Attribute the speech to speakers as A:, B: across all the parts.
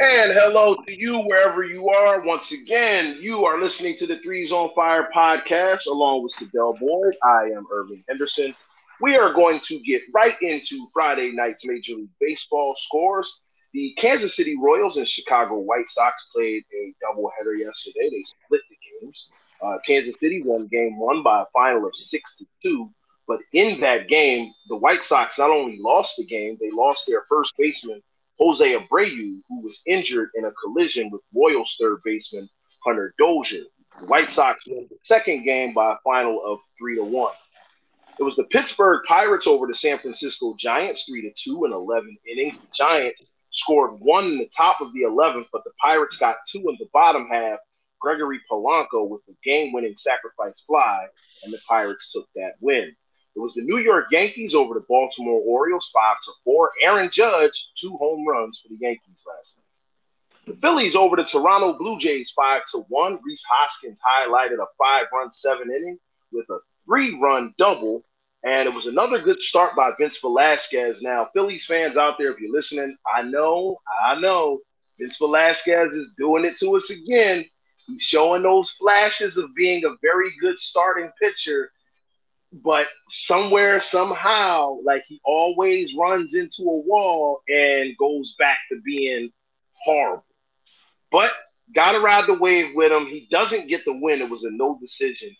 A: And hello to you wherever you are. Once again, you are listening to the Threes on Fire podcast along with Sadell Boyd. I am Irving Henderson. We are going to get right into Friday night's Major League Baseball scores. The Kansas City Royals and Chicago White Sox played a doubleheader yesterday. They split the games. Uh, Kansas City won game one by a final of six to two. But in that game, the White Sox not only lost the game, they lost their first baseman, Jose Abreu, who was injured in a collision with Royals third baseman Hunter Dozier. The White Sox won the second game by a final of three to one. It was the Pittsburgh Pirates over the San Francisco Giants, three to two in 11 innings. The Giants scored one in the top of the 11th, but the Pirates got two in the bottom half. Gregory Polanco with the game-winning sacrifice fly, and the Pirates took that win. It was the New York Yankees over the Baltimore Orioles, five to four. Aaron Judge, two home runs for the Yankees last night. The Phillies over the Toronto Blue Jays, five to one. Rhys Hoskins highlighted a five-run seven inning with a three-run double, and it was another good start by Vince Velasquez. Now, Phillies fans out there, if you're listening, I know, I know, Vince Velasquez is doing it to us again. He's showing those flashes of being a very good starting pitcher but somewhere, somehow, like he always runs into a wall and goes back to being horrible. But gotta ride the wave with him. He doesn't get the win. It was a no decision.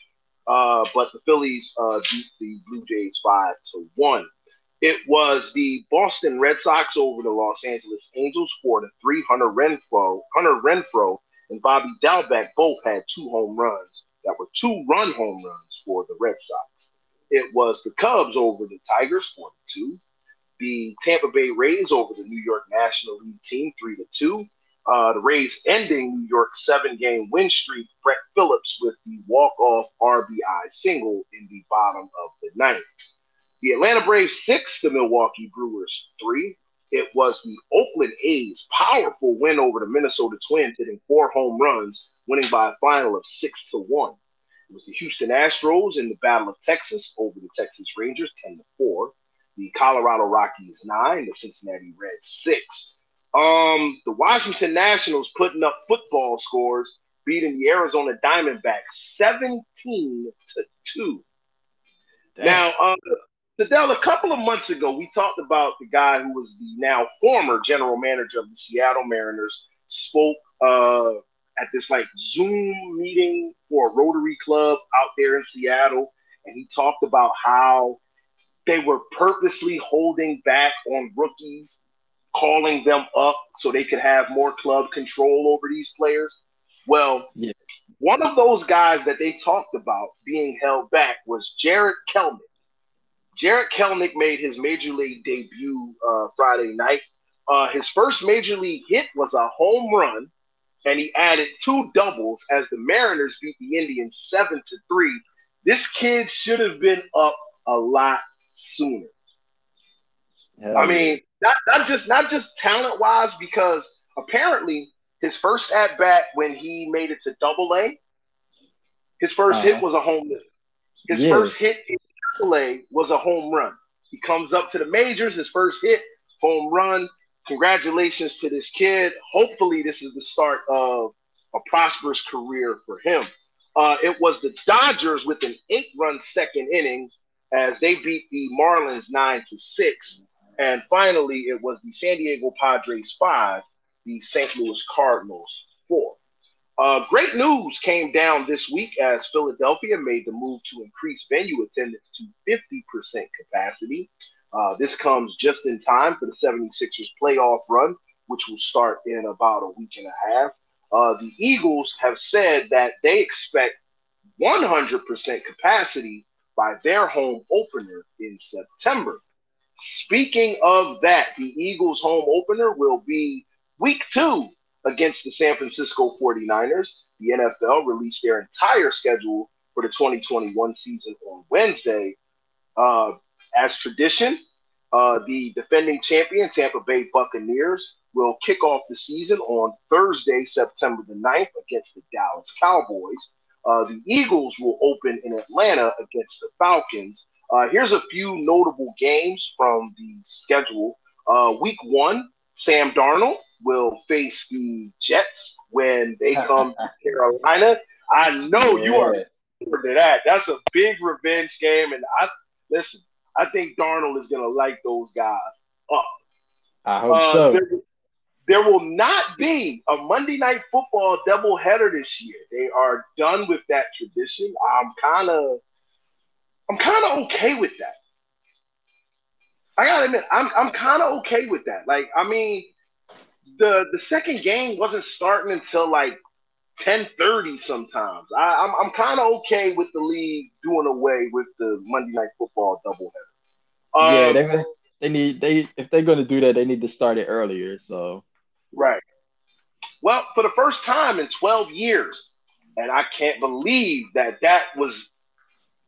A: Uh, but the Phillies uh, beat the Blue Jays five to one. It was the Boston Red Sox over the Los Angeles Angels for the three. Hunter Renfroe, Hunter Renfroe, and Bobby Dalbec both had two home runs that were two-run home runs for the Red Sox. It was the Cubs over the Tigers, 4 2. The Tampa Bay Rays over the New York National League team, 3 to 2. Uh, the Rays ending New York's seven game win streak. Brett Phillips with the walk off RBI single in the bottom of the ninth. The Atlanta Braves six, the Milwaukee Brewers three. It was the Oakland A's powerful win over the Minnesota Twins, hitting four home runs, winning by a final of six to one. It was the Houston Astros in the Battle of Texas over the Texas Rangers, 10 to 4. The Colorado Rockies, 9. The Cincinnati Reds, 6. Um, the Washington Nationals putting up football scores, beating the Arizona Diamondbacks 17 to 2. Damn. Now, uh, Sadell, a couple of months ago, we talked about the guy who was the now former general manager of the Seattle Mariners, spoke uh, at this like Zoom meeting for a Rotary Club out there in Seattle, and he talked about how they were purposely holding back on rookies, calling them up so they could have more club control over these players. Well, yeah. one of those guys that they talked about being held back was Jarred Kelenic. Jarred Kelenic made his major league debut uh, Friday night. Uh, his first major league hit was a home run and he added two doubles as the Mariners beat the Indians seven to three. This kid should have been up a lot sooner. Hell I mean, not, not just not just talent wise, because apparently his first at bat when he made it to Double A, his 1st uh-huh. hit was a home run. His yeah. first hit in Triple A was a home run. He comes up to the majors, his first hit, home run congratulations to this kid. Hopefully, this is the start of a prosperous career for him. Uh, it was the Dodgers with an eight-run second inning as they beat the Marlins nine to six, and finally, it was the San Diego Padres five, the St. Louis Cardinals four. Uh, great news came down this week as Philadelphia made the move to increase venue attendance to 50% capacity. Uh, this comes just in time for the 76ers playoff run, which will start in about a week and a half. Uh, the Eagles have said that they expect 100% capacity by their home opener in September. Speaking of that, the Eagles' home opener will be week two against the San Francisco 49ers. The NFL released their entire schedule for the 2021 season on Wednesday. Uh, as tradition, uh, the defending champion Tampa Bay Buccaneers will kick off the season on Thursday, September the 9th against the Dallas Cowboys. Uh, the Eagles will open in Atlanta against the Falcons. Uh, here's a few notable games from the schedule. Uh, week one, Sam Darnold will face the Jets when they come to Carolina. I know yeah. you are to that. That's a big revenge game, and I listen. I think Darnold is going to light those guys up.
B: I hope uh, so.
A: There, there, will not be a Monday night football doubleheader this year. They are done with that tradition. I'm kind of, I'm kind of okay with that. I gotta admit, I'm I'm kind of okay with that. Like, I mean, the the second game wasn't starting until like 10:30 sometimes. I, I'm I'm kind of okay with the league doing away with the Monday night football doubleheader.
B: Um, yeah, they they need they if they're going to do that, they need to start it earlier. So
A: right. Well, for the first time in 12 years, and I can't believe that that was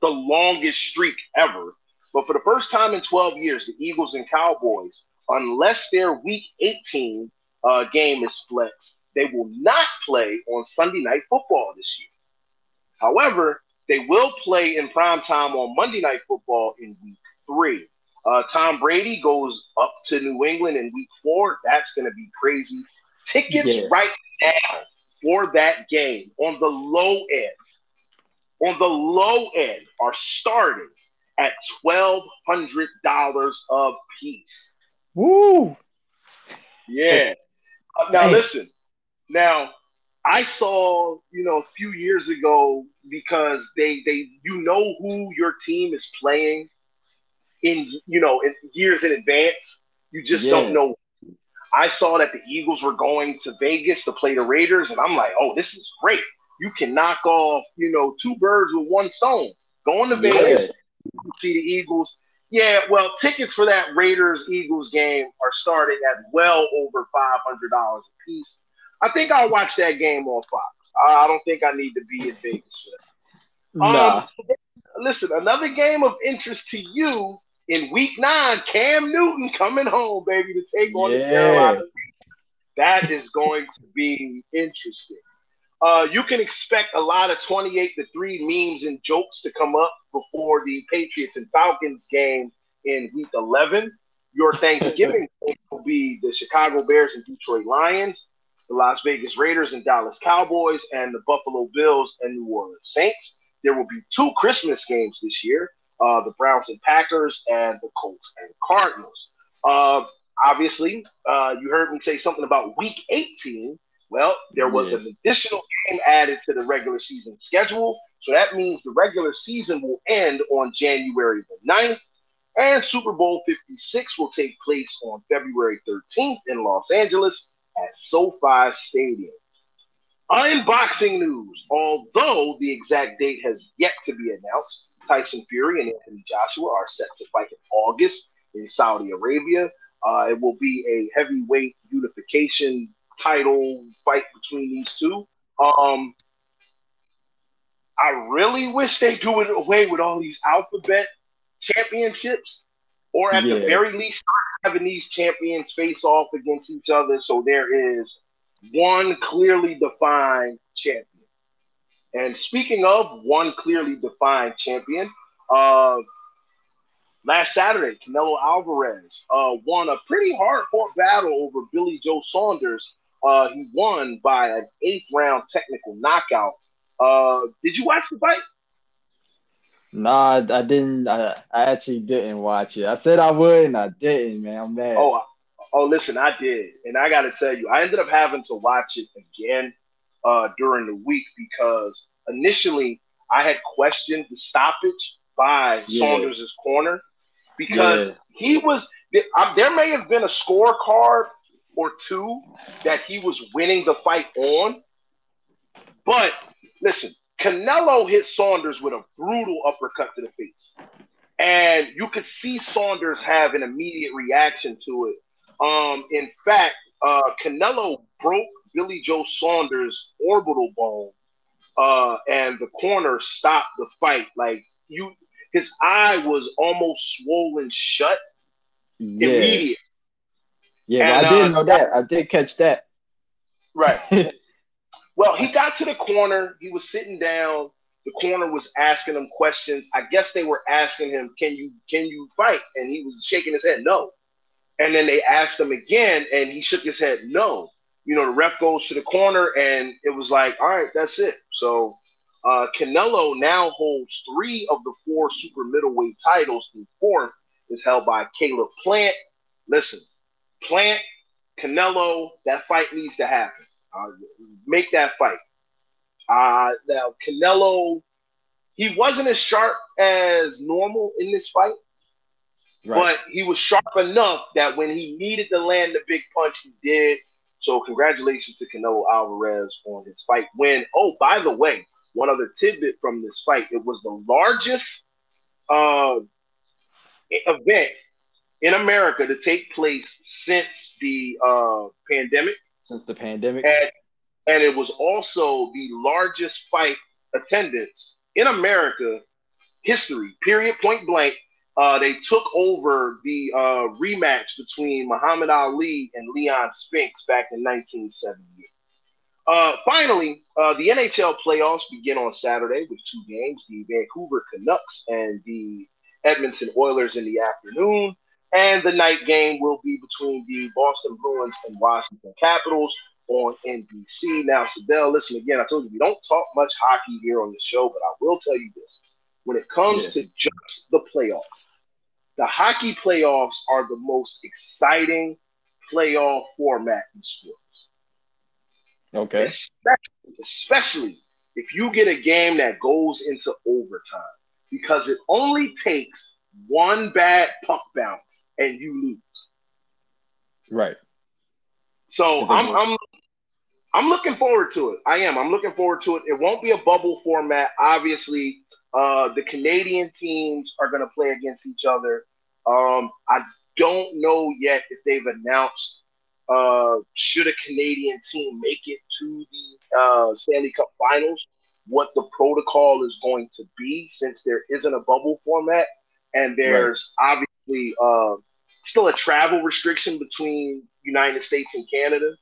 A: the longest streak ever. But for the first time in 12 years, the Eagles and Cowboys, unless their Week 18 uh, game is flexed, they will not play on Sunday Night Football this year. However, they will play in prime time on Monday Night Football in Week Three. Uh, Tom Brady goes up to New England in Week Four. That's going to be crazy. Tickets yeah. right now for that game on the low end, on the low end, are starting at twelve hundred dollars a piece.
B: Woo!
A: Yeah. Now listen. Now I saw, you know, a few years ago because they they you know who your team is playing in you know in years in advance. You just yeah. don't know. I saw that the Eagles were going to Vegas to play the Raiders, and I'm like, oh, this is great. You can knock off, you know, two birds with one stone. Going to Vegas, yeah. see the Eagles. Yeah, well, tickets for that Raiders Eagles game are starting at well over five hundred dollars a piece. I think I'll watch that game on Fox. I don't think I need to be in Vegas for that. Nah. Um, listen, another game of interest to you in Week Nine. Cam Newton coming home, baby, to take on yeah. the Carolina. That is going to be interesting. Uh, you can expect a lot of 28 to 3 memes and jokes to come up before the Patriots and Falcons game in week 11. Your Thanksgiving will be the Chicago Bears and Detroit Lions, the Las Vegas Raiders and Dallas Cowboys, and the Buffalo Bills and New Orleans Saints. There will be two Christmas games this year uh, the Browns and Packers, and the Colts and Cardinals. Uh, obviously, uh, you heard me say something about week 18 well, there was yeah. an additional game added to the regular season schedule. So that means the regular season will end on January the 9th, and Super Bowl 56 will take place on February 13th in Los Angeles at SoFi Stadium. Unboxing news. Although the exact date has yet to be announced, Tyson Fury and Anthony Joshua are set to fight in August in Saudi Arabia. Uh, it will be a heavyweight unification title fight between these two. Um, I really wish they do it away with all these alphabet championships, or at yeah. the very least, having these champions face off against each other so there is one clearly defined champion. And speaking of one clearly defined champion, uh, last Saturday, Canelo Alvarez uh, won a pretty hard fought battle over Billy Joe Saunders uh, he won by an eighth round technical knockout. Uh, did you watch the fight?
B: Nah, I didn't. I, I actually didn't watch it. I said I would, and I didn't. Man, I'm mad.
A: Oh, oh, listen, I did, and I got to tell you, I ended up having to watch it again uh, during the week because initially I had questioned the stoppage by yeah. Saunders' corner because yeah. he was. There may have been a scorecard or two that he was winning the fight on. But listen, Canelo hit Saunders with a brutal uppercut to the face. And you could see Saunders have an immediate reaction to it. Um, in fact, uh, Canelo broke Billy Joe Saunders' orbital bone, uh, and the corner stopped the fight. Like you, his eye was almost swollen shut. Yeah. Immediate.
B: Yeah, and, I didn't know that. I did catch that.
A: Right. well, he got to the corner. He was sitting down. The corner was asking him questions. I guess they were asking him, "Can you can you fight?" And he was shaking his head, "No." And then they asked him again, and he shook his head no. You know, the ref goes to the corner, and it was like, all right, that's it. So uh, Canelo now holds three of the four super middleweight titles. The fourth is held by Caleb Plant. Listen, Plant, Canelo, that fight needs to happen. Uh, make that fight. Uh, now, Canelo, he wasn't as sharp as normal in this fight, right. but he was sharp enough that when he needed to land the big punch, he did. So, congratulations to Canelo Alvarez on his fight win. Oh, by the way, one other tidbit from this fight: it was the largest uh, event in America to take place since the uh, pandemic.
B: Since the pandemic,
A: and, and it was also the largest fight attendance in America history. Period. Point blank. Uh, they took over the uh, rematch between Muhammad Ali and Leon Spinks back in 1978. Uh, finally, uh, the NHL playoffs begin on Saturday with two games: the Vancouver Canucks and the Edmonton Oilers in the afternoon, and the night game will be between the Boston Bruins and Washington Capitals on NBC. Now, Sadell, listen again. I told you we don't talk much hockey here on the show, but I will tell you this: when it comes yeah. to just the playoffs, the hockey playoffs are the most exciting playoff format in sports.
B: Okay.
A: Especially, especially if you get a game that goes into overtime, because it only takes one bad puck bounce and you lose.
B: Right.
A: So I'm I'm I'm looking forward to it. I am. I'm looking forward to it. It won't be a bubble format. Obviously, uh, the Canadian teams are going to play against each other. Um, I don't know yet if they've announced uh, should a Canadian team make it to the uh, Stanley Cup Finals, what the protocol is going to be, since there isn't a bubble format, and there's right. obviously uh, still a travel restriction between United States and Canada.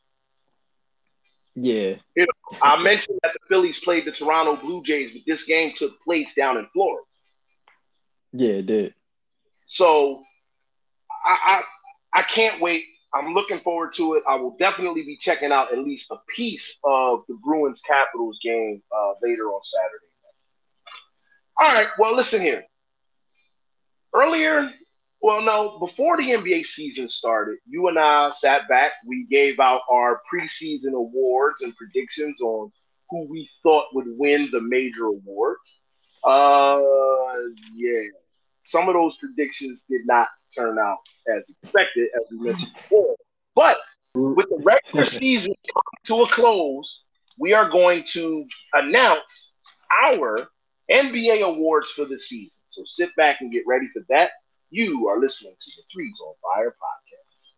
B: Yeah.
A: You know, I mentioned that the Phillies played the Toronto Blue Jays, but this game took place down in Florida.
B: Yeah, it did.
A: So I, I I can't wait I'm looking forward to it. I will definitely be checking out at least a piece of the Bruins Capitals game uh, later on Saturday. All right. Well, listen here. Earlier, well, no, before the NBA season started, you and I sat back. We gave out our preseason awards and predictions on who we thought would win the major awards. Uh, yeah some of those predictions did not turn out as expected, as we mentioned before. But with the regular season to a close, we are going to announce our NBA awards for the season. So sit back and get ready for that. You are listening to the Threes on Fire podcast.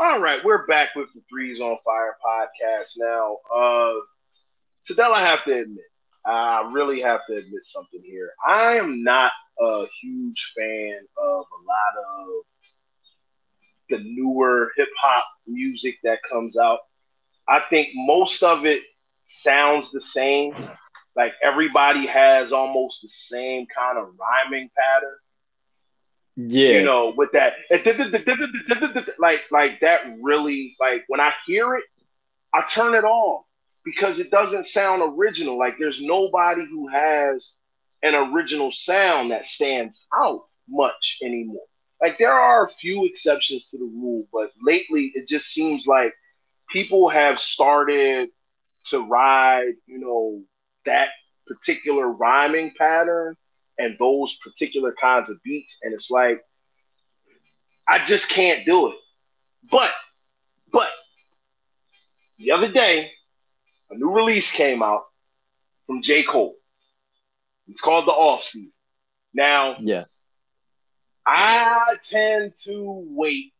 A: All right, we're back with the Threes on Fire podcast now. Uh Sadell, I have to admit, I really have to admit something here. I am not a huge fan of a lot of the newer hip hop music that comes out. I think most of it sounds the same. Like everybody has almost the same kind of rhyming pattern.
B: Yeah.
A: You know, with that like like that really like when I hear it, I turn it off because it doesn't sound original. Like there's nobody who has an original sound that stands out much anymore. Like there are a few exceptions to the rule, but lately it just seems like people have started to ride, you know, that particular rhyming pattern and those particular kinds of beats. And it's like, I just can't do it. But, but the other day, a new release came out from J. Cole. It's called The Off Season. Now,
B: yes,
A: I tend to wait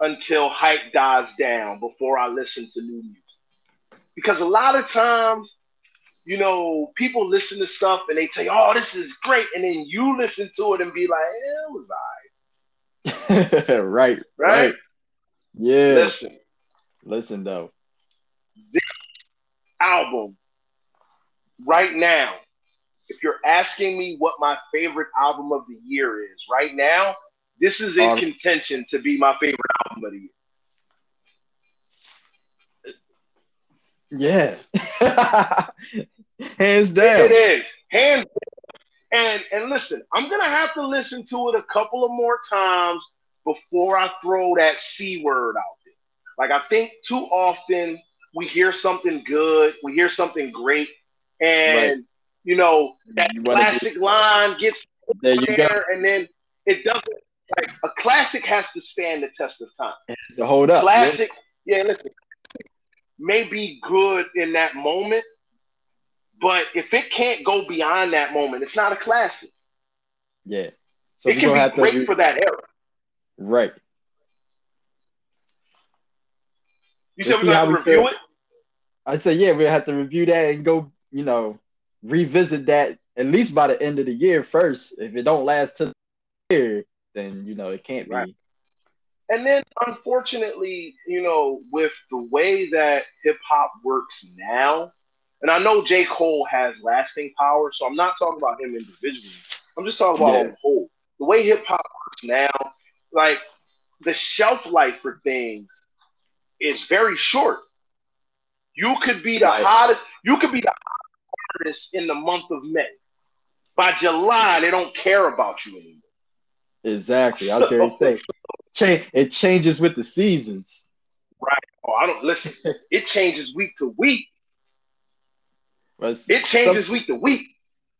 A: until hype dies down before I listen to new music. Because a lot of times you know, people listen to stuff and they tell you, "Oh, this is great," and then you listen to it and be like, eh, "It was
B: all right. right, right, right. Yeah.
A: Listen,
B: listen though.
A: This album right now, if you're asking me what my favorite album of the year is right now, this is in um, contention to be my favorite album of the
B: year. Yeah. Hands down.
A: It is. Hands down. And and listen, I'm gonna have to listen to it a couple of more times before I throw that C word out there. Like I think too often we hear something good, we hear something great, and right. You know that you classic get, line gets there, you there go. and then it doesn't. Like a classic has to stand the test of time.
B: It has to hold up.
A: Classic, yeah. yeah listen, may be good in that moment, but if it can't go beyond that moment, it's not a classic.
B: Yeah.
A: So it can be great re- for that era.
B: Right.
A: You said we have to review feel. it?
B: I said, yeah, we have to review that and go, you know, revisit that at least by the end of the year first. If it don't last to the year, then you know it can't right. be.
A: And then unfortunately, you know, with the way that hip hop works now, and I know J. Cole has lasting power, so I'm not talking about him individually. I'm just talking about yeah. the whole. The way hip hop works now, like the shelf life for things is very short. You could be the right. hottest, you could be the in the month of May. By July, they don't care about you anymore.
B: Exactly. I was going to say, it changes with the seasons.
A: Right. Oh, I don't listen. it changes week to week. It changes some, week to week.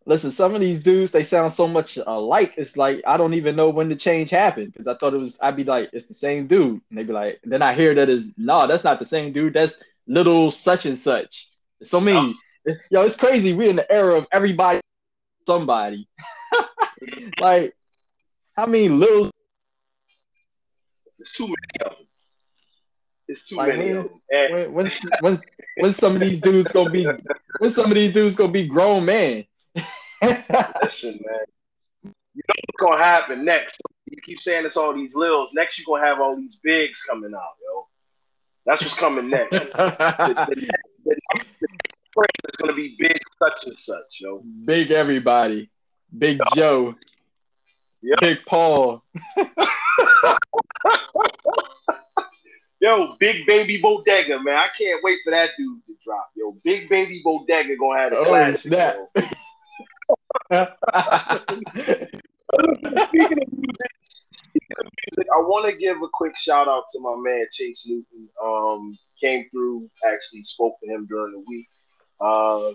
B: Listen, some of these dudes they sound so much alike. It's like I don't even know when the change happened because I thought it was. I'd be like, it's the same dude, and they'd be like, then I hear that is no, that's not the same dude. That's little such and such. So many. Yo, it's crazy. We're in the era of everybody, somebody. like, how many little?
A: It's too many of them. It's too like, many.
B: When, when, when, when some of these dudes gonna be when some of these dudes gonna be grown man?
A: Listen, man. You know what's gonna happen next? You keep saying it's all these lils. Next, you're gonna have all these bigs coming out, yo. That's what's coming next. the, the, the, the is gonna be big such and such, yo.
B: Big everybody. Big yo. Joe. Yep. Big Paul.
A: Yo, Big Baby Bodega, man. I can't wait for that dude to drop. Yo, Big Baby Bodega gonna have a oh, classic. Snap. speaking, of music, speaking of music, I want to give a quick shout out to my man Chase Newton. Um, came through, actually spoke to him during the week. Uh,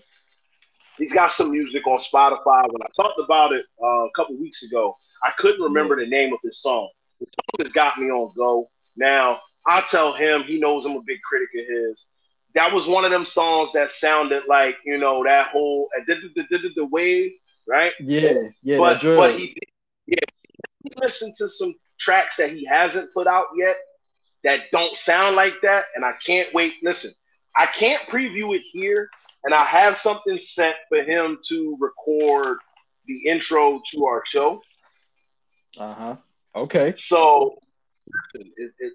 A: he's got some music on Spotify. When I talked about it uh, a couple weeks ago, I couldn't remember the name of his song. The song has got me on go. Now, I tell him he knows I'm a big critic of his. That was one of them songs that sounded like you know that whole the wave, right?
B: Yeah, yeah.
A: But but he yeah he listened to some tracks that he hasn't put out yet that don't sound like that, and I can't wait. Listen, I can't preview it here, and I have something set for him to record the intro to our show.
B: Uh huh. Okay.
A: So listen, it, it,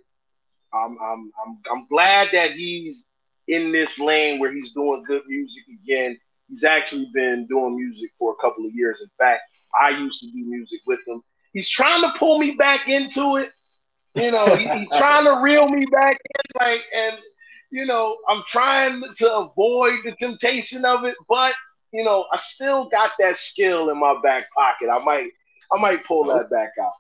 A: I'm, I'm, I'm, I'm glad that he's in this lane where he's doing good music again. He's actually been doing music for a couple of years. In fact, I used to do music with him. He's trying to pull me back into it. You know, he, he's trying to reel me back in, like, and you know, I'm trying to avoid the temptation of it, but you know, I still got that skill in my back pocket. I might, I might pull that back out.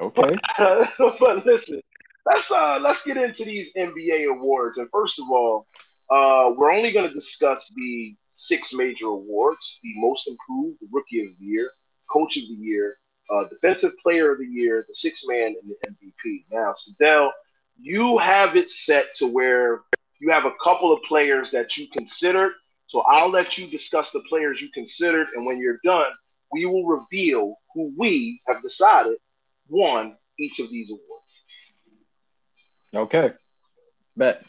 B: Okay.
A: But, but listen, let's uh let's get into these NBA awards. And first of all, uh, we're only going to discuss the six major awards: the Most Improved, the Rookie of the Year, Coach of the Year, uh, Defensive Player of the Year, the Sixth Man, and the MVP. Now, Sadell, you have it set to where you have a couple of players that you considered. So I'll let you discuss the players you considered, and when you're done, we will reveal who we have decided won each of these awards.
B: Okay. Bet.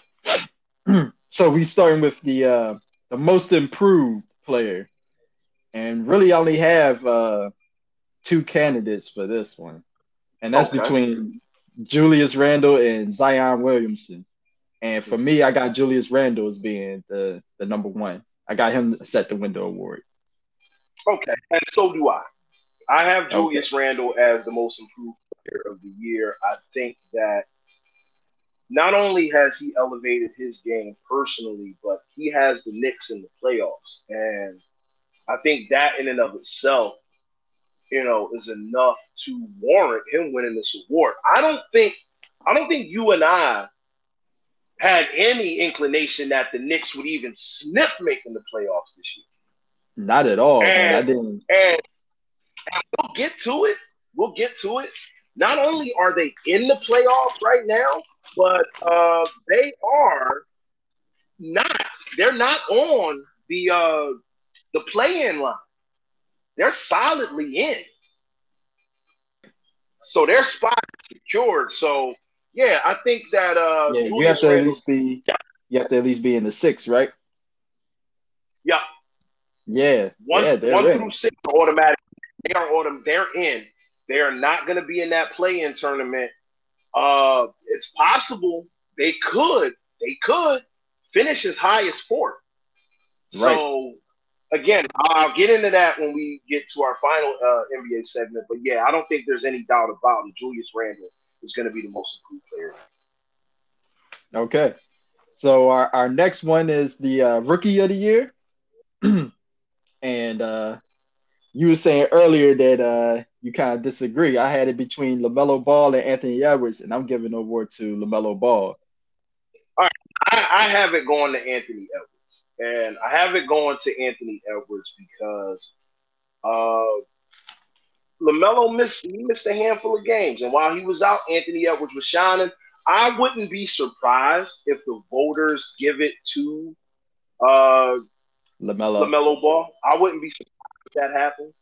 B: so we starting with the uh the most improved player. And really only have uh two candidates for this one. And that's okay. between Julius Randle and Zion Williamson. And for me, I got Julius Randle as being the, the number one. I got him set the window award.
A: Okay, and so do I. I have Julius okay. Randle as the most improved player of the year. I think that not only has he elevated his game personally, but he has the Knicks in the playoffs. And I think that in and of itself, you know, is enough to warrant him winning this award. I don't think I don't think you and I had any inclination that the Knicks would even sniff making the playoffs this year.
B: Not at all. And, I didn't.
A: And, and we'll get to it. We'll get to it. Not only are they in the playoffs right now, but uh, they are not. They're not on the uh, the play-in line. They're solidly in. So their spot is secured. So yeah, I think that uh
B: yeah, you have to Randle, at least be you have to at least be in the six, right?
A: Yeah.
B: Yeah.
A: One,
B: yeah,
A: one through six are automatic. They are autumn. They're in. They are not going to be in that play-in tournament. Uh, it's possible they could. They could finish as high as fourth. Right. So again, I'll get into that when we get to our final uh, NBA segment. But yeah, I don't think there's any doubt about it. Julius Randle is going to be the most improved player.
B: Okay. So our, our next one is the uh, rookie of the year. and uh, you were saying earlier that uh, you kind of disagree. I had it between LaMelo Ball and Anthony Edwards, and I'm giving the award to LaMelo Ball.
A: All right. I, I have it going to Anthony Edwards. And I have it going to Anthony Edwards because uh, LaMelo missed he missed a handful of games. And while he was out, Anthony Edwards was shining. I wouldn't be surprised if the voters give it to uh,
B: LaMelo.
A: LaMelo Ball. I wouldn't be surprised if that happens.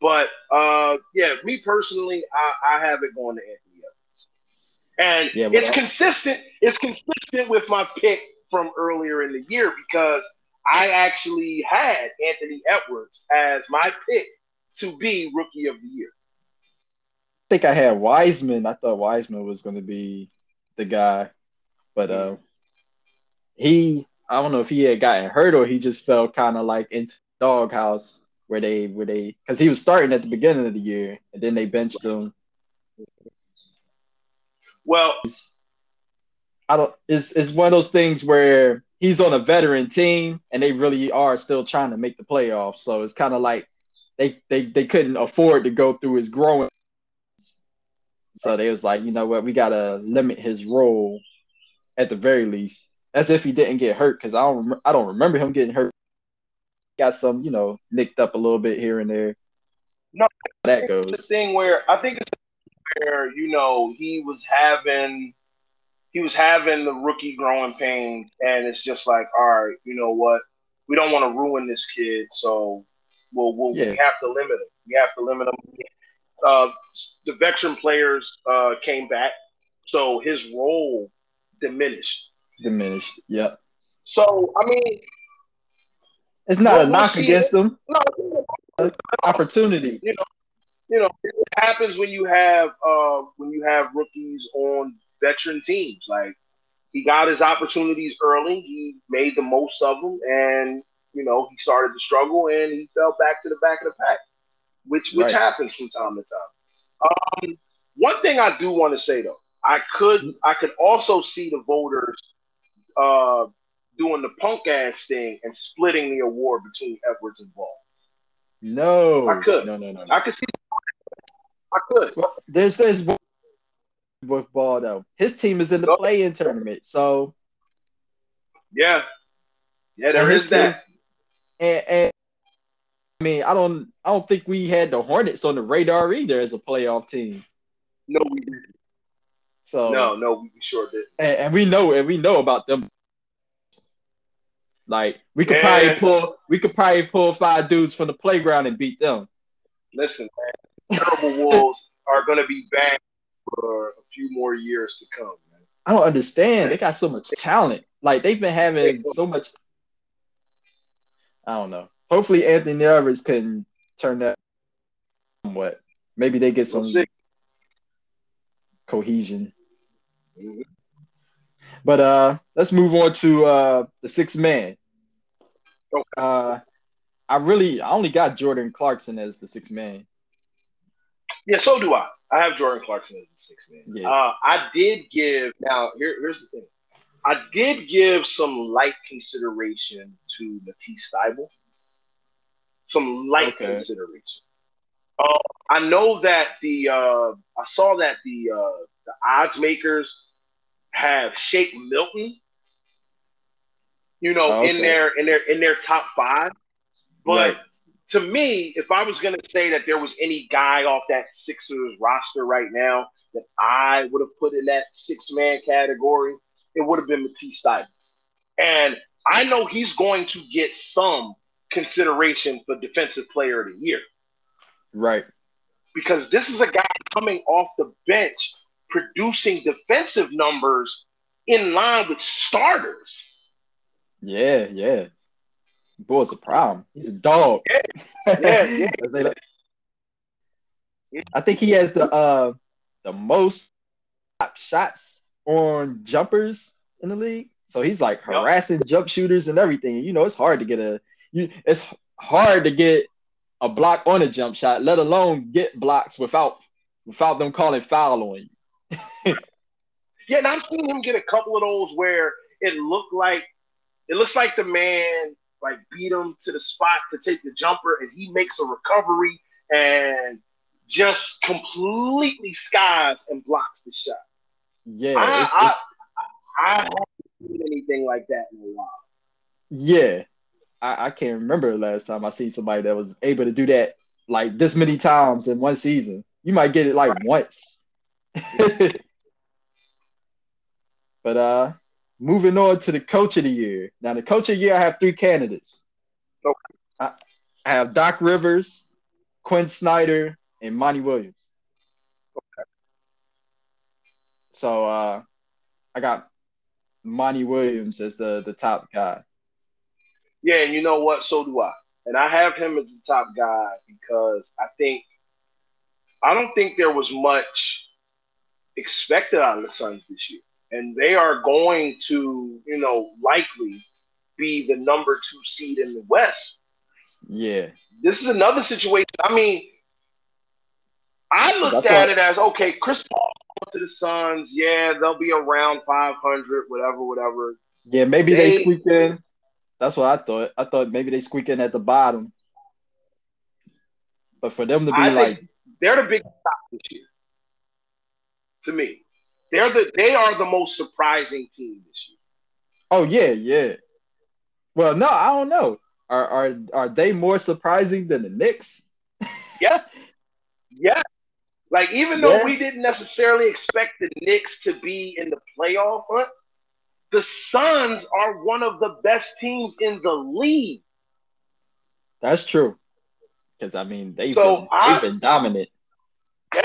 A: But uh, yeah, me personally, I, I have it going to Anthony Edwards. And yeah, it's I- consistent. It's consistent with my pick from earlier in the year because I actually had Anthony Edwards as my pick to be rookie of the year.
B: I think I had Wiseman. I thought Wiseman was going to be the guy, but uh, he I don't know if he had gotten hurt or he just felt kind of like into doghouse where they where they because he was starting at the beginning of the year and then they benched him.
A: Well,
B: I don't. It's it's one of those things where he's on a veteran team and they really are still trying to make the playoffs. So it's kind of like they they they couldn't afford to go through his growing. So they was like, you know what, we gotta limit his role at the very least, as if he didn't get hurt. Because I don't I don't remember him getting hurt. Got some, you know, nicked up a little bit here and there.
A: No, that goes. The thing where I think it's where you know he was having he was having the rookie growing pains, and it's just like, all right, you know what? We don't want to ruin this kid, so we'll, we'll yeah. we have to limit him. We have to limit him. Uh, the veteran players uh, came back, so his role diminished.
B: Diminished. Yep.
A: So I mean,
B: it's not we'll, a knock we'll against it. him. No, opportunity.
A: You know, you know, it happens when you have uh, when you have rookies on veteran teams. Like he got his opportunities early, he made the most of them, and you know he started to struggle and he fell back to the back of the pack, which which right. happens from time to time. Um, one thing I do want to say though, I could I could also see the voters uh, doing the punk ass thing and splitting the award between Edwards and Ball.
B: No,
A: I could.
B: No, no, no.
A: no. I could see. I could.
B: Well, there's there's with ball though. His team is in the play-in tournament, so
A: yeah, yeah, there is that.
B: and, and I mean, I don't, I don't think we had the Hornets on the radar either as a playoff team.
A: No, we didn't.
B: So
A: no, no, we sure did.
B: And, and we know, and we know about them. Like we could probably pull, we could probably pull five dudes from the playground and beat them.
A: Listen, man, terrible wolves are going to be back for a few more years to come. Man.
B: I don't understand. They got so much talent. Like they've been having so much. I don't know. Hopefully, Anthony Edwards can turn that somewhat. Maybe they get some we'll cohesion. Mm-hmm. But uh, let's move on to uh, the sixth man. Okay. Uh, I really I only got Jordan Clarkson as the six man.
A: Yeah, so do I. I have Jordan Clarkson as the six man. Yeah. Uh, I did give now here, here's the thing. I did give some light consideration to Matisse Thybulle. Some light okay. consideration. Uh, I know that the uh, I saw that the uh, the odds makers have Shake Milton, you know, okay. in their in their in their top five. But right. To me, if I was gonna say that there was any guy off that Sixers roster right now that I would have put in that six man category, it would have been Matisse Thybulle. And I know he's going to get some consideration for defensive player of the year.
B: Right.
A: Because this is a guy coming off the bench producing defensive numbers in line with starters.
B: Yeah, yeah. Boy's a problem. He's a dog. Yeah, yeah, yeah. I think he has the uh the most shots on jumpers in the league. So he's like harassing yep. jump shooters and everything. You know, it's hard to get a you it's hard to get a block on a jump shot, let alone get blocks without without them calling foul on you.
A: yeah, and I've seen him get a couple of those where it looked like it looks like the man like beat him to the spot to take the jumper, and he makes a recovery and just completely skies and blocks the shot.
B: Yeah, I, it's, I, it's,
A: I, I haven't seen anything like that in a while.
B: Yeah, I, I can't remember the last time I seen somebody that was able to do that like this many times in one season. You might get it like right. once. but uh moving on to the coach of the year. Now the coach of the year, I have three candidates. Okay. I, I have Doc Rivers, Quin Snyder, and Monty Williams. Okay. So uh I got Monty Williams as the the top guy.
A: Yeah, and you know what? So do I. And I have him as the top guy because I think I don't think there was much expected out of the Suns this year. And they are going to, you know, likely be the number two seed in the West.
B: Yeah.
A: This is another situation. I mean, I looked That's at it as okay, Chris Paul to the Suns. Yeah, they'll be around 500, whatever, whatever.
B: Yeah, maybe they, they squeak in. That's what I thought. I thought maybe they squeak in at the bottom. But for them to be I like
A: they're the big this year. To me. They're the they are the most surprising team this year.
B: Oh yeah, yeah. Well, no, I don't know. Are are are they more surprising than the Knicks?
A: yeah. Yeah. Like even though yeah. we didn't necessarily expect the Knicks to be in the playoff hunt, the Suns are one of the best teams in the league.
B: That's true. Because I mean, they've, so been, I, they've been dominant.
A: Yeah.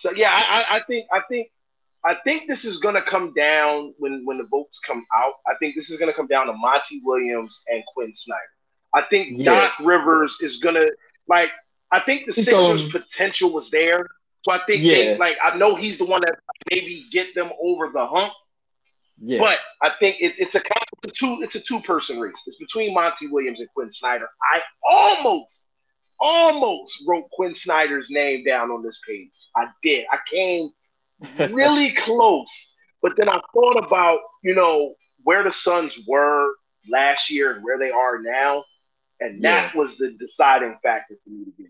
A: So yeah, I, I think I think I think this is gonna come down when when the votes come out. I think this is gonna come down to Monty Williams and Quin Snyder. I think yeah. Doc Rivers is gonna like. I think the Sixers' potential was there, so I think yeah. they like. I know he's the one that maybe get them over the hump. Yeah. But I think it, it's a it's a two it's a two person race. It's between Monty Williams and Quin Snyder. I almost almost wrote Quin Snyder's name down on this page. I did. I came really close, but then I thought about you know where the Suns were last year and where they are now, and that yeah. was the deciding factor for me to get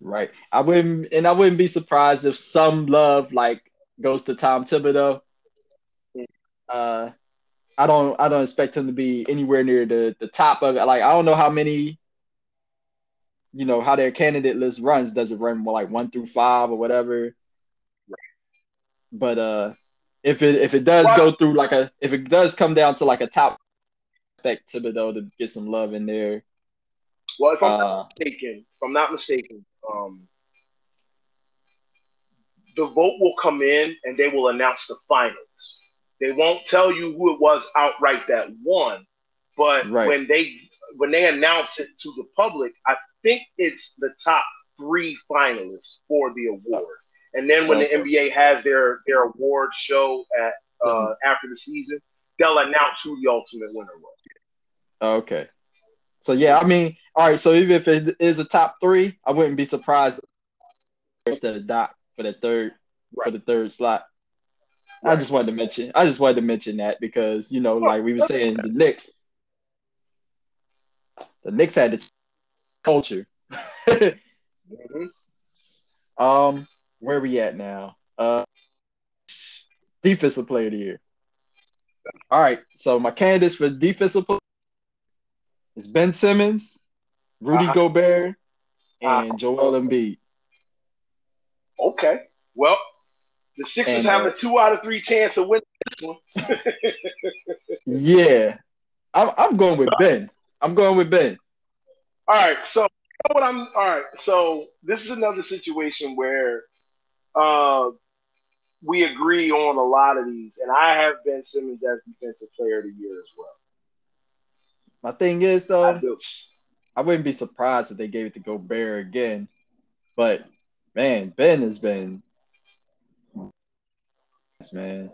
B: Right. I wouldn't, and I wouldn't be surprised if some love like goes to Tom Thibodeau uh, I don't I don't expect him to be anywhere near the the top of it. Like I don't know how many, you know, how their candidate list runs. Does it run more like one through five or whatever? But uh, if it if it does go through like a if it does come down to like a top, expect Thibodeau to get some love in there.
A: Well, if I'm uh, not mistaken, if I'm not mistaken, um, the vote will come in and they will announce the finals. They won't tell you who it was outright that won, but right. when they when they announce it to the public, I think it's the top three finalists for the award. And then when the NBA has their their award show at uh, mm-hmm. after the season, they'll announce who the ultimate winner was.
B: Okay. So yeah, I mean, all right. So even if it is a top three, I wouldn't be surprised instead of Doc for the third right. for the third slot. Right. I just wanted to mention. I just wanted to mention that because you know, like we were saying, the Knicks, the Knicks had the culture. mm-hmm. Um, where we at now? Uh, defensive player of the year. All right, so my candidates for defensive player is Ben Simmons, Rudy uh-huh. Gobert, and uh-huh. Joel Embiid.
A: Okay, well, the Sixers and, have uh, a two out of three chance of winning this one.
B: yeah, I'm, I'm going with Ben. I'm going with Ben.
A: All right, so what I'm all right. So this is another situation where uh, we agree on a lot of these, and I have Ben Simmons as defensive player of the year as well.
B: My thing is though, I, I wouldn't be surprised if they gave it to Gobert again, but man, Ben has been man.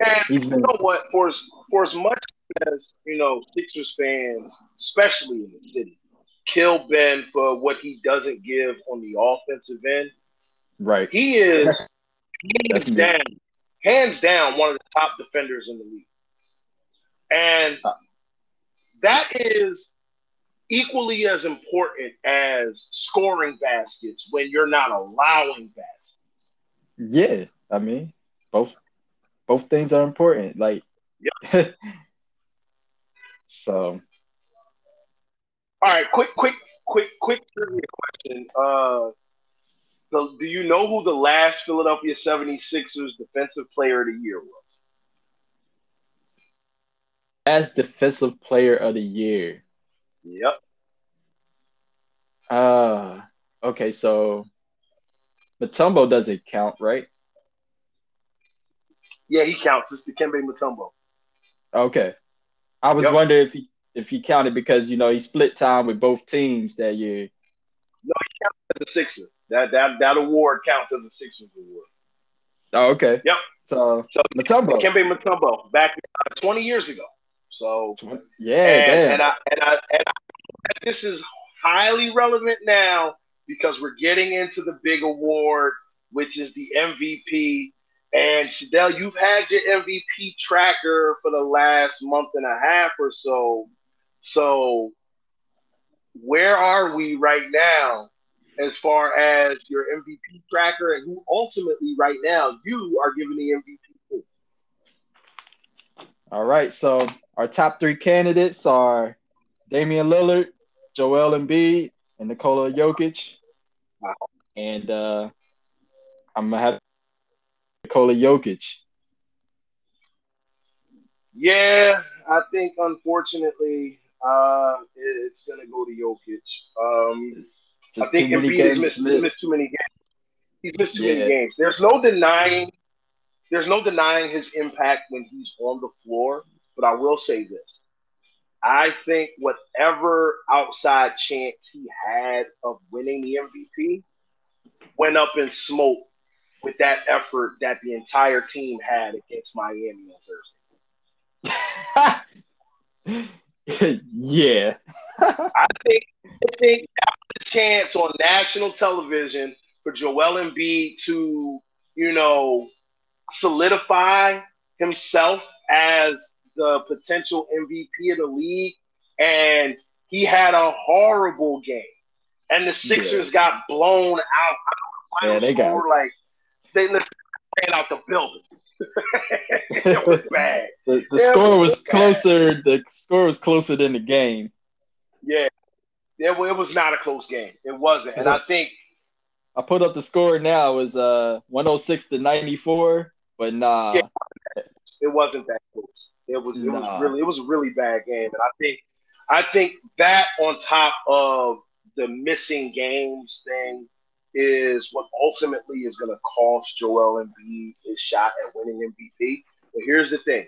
A: And He's been, you know what? For as for as much as you know, Sixers fans, especially in the city, kill Ben for what he doesn't give on the offensive end.
B: Right.
A: He is hands down, hands down, one of the top defenders in the league. And uh. that is equally as important as scoring baskets when you're not allowing baskets.
B: Yeah, I mean, both both things are important. Like, yep. so
A: all right, quick, quick, quick, quick trivia question. Uh, the, do you know who the last Philadelphia 76ers defensive player of the year was?
B: As defensive player of the year.
A: Yep.
B: Uh okay, so Mutombo doesn't count, right?
A: Yeah, he counts. It's Dikembe Mutombo.
B: Okay. I was yep. wondering if he if he counted because you know he split time with both teams that year.
A: No, he counted as a Sixer. That that that award counts as a Sixers award.
B: Oh, okay.
A: Yep.
B: So, so Mutombo,
A: Kembe Mutombo, back uh, 20 years ago. So
B: yeah,
A: and,
B: damn.
A: and I and I and I, this is highly relevant now because we're getting into the big award, which is the MVP. And Shadell, you've had your MVP tracker for the last month and a half or so. So, where are we right now as far as your MVP tracker and who ultimately right now you are giving the MVP to?
B: All right. So, our top three candidates are Damian Lillard, Joel Embiid, and Nikola Jokic. Wow. And uh, I'm going to have Nikola Jokic.
A: Yeah, I think unfortunately uh, it's going to go to Jokic. Um, I think Embiid has missed, missed. missed, too many games. He's missed too yeah. many games. There's no denying. There's no denying his impact when he's on the floor. But I will say this: I think whatever outside chance he had of winning the MVP went up in smoke with that effort that the entire team had against Miami
B: on Thursday. yeah.
A: I think I think that chance on national television for Joel Embiid to, you know, solidify himself as the potential MVP of the league. And he had a horrible game. And the Sixers yeah. got blown out.
B: Yeah, they got
A: like they ran out the building. it was bad.
B: the, the score was, was closer. The score was closer than the game.
A: Yeah, it, it was not a close game. It wasn't, and I, think
B: I put up the score now. It was uh 106 to 94, but nah, yeah,
A: it wasn't that close. It was it nah. was really it was a really bad game, and I think I think that on top of the missing games thing is what ultimately is going to cost Joel Embiid his shot at winning MVP. But here's the thing.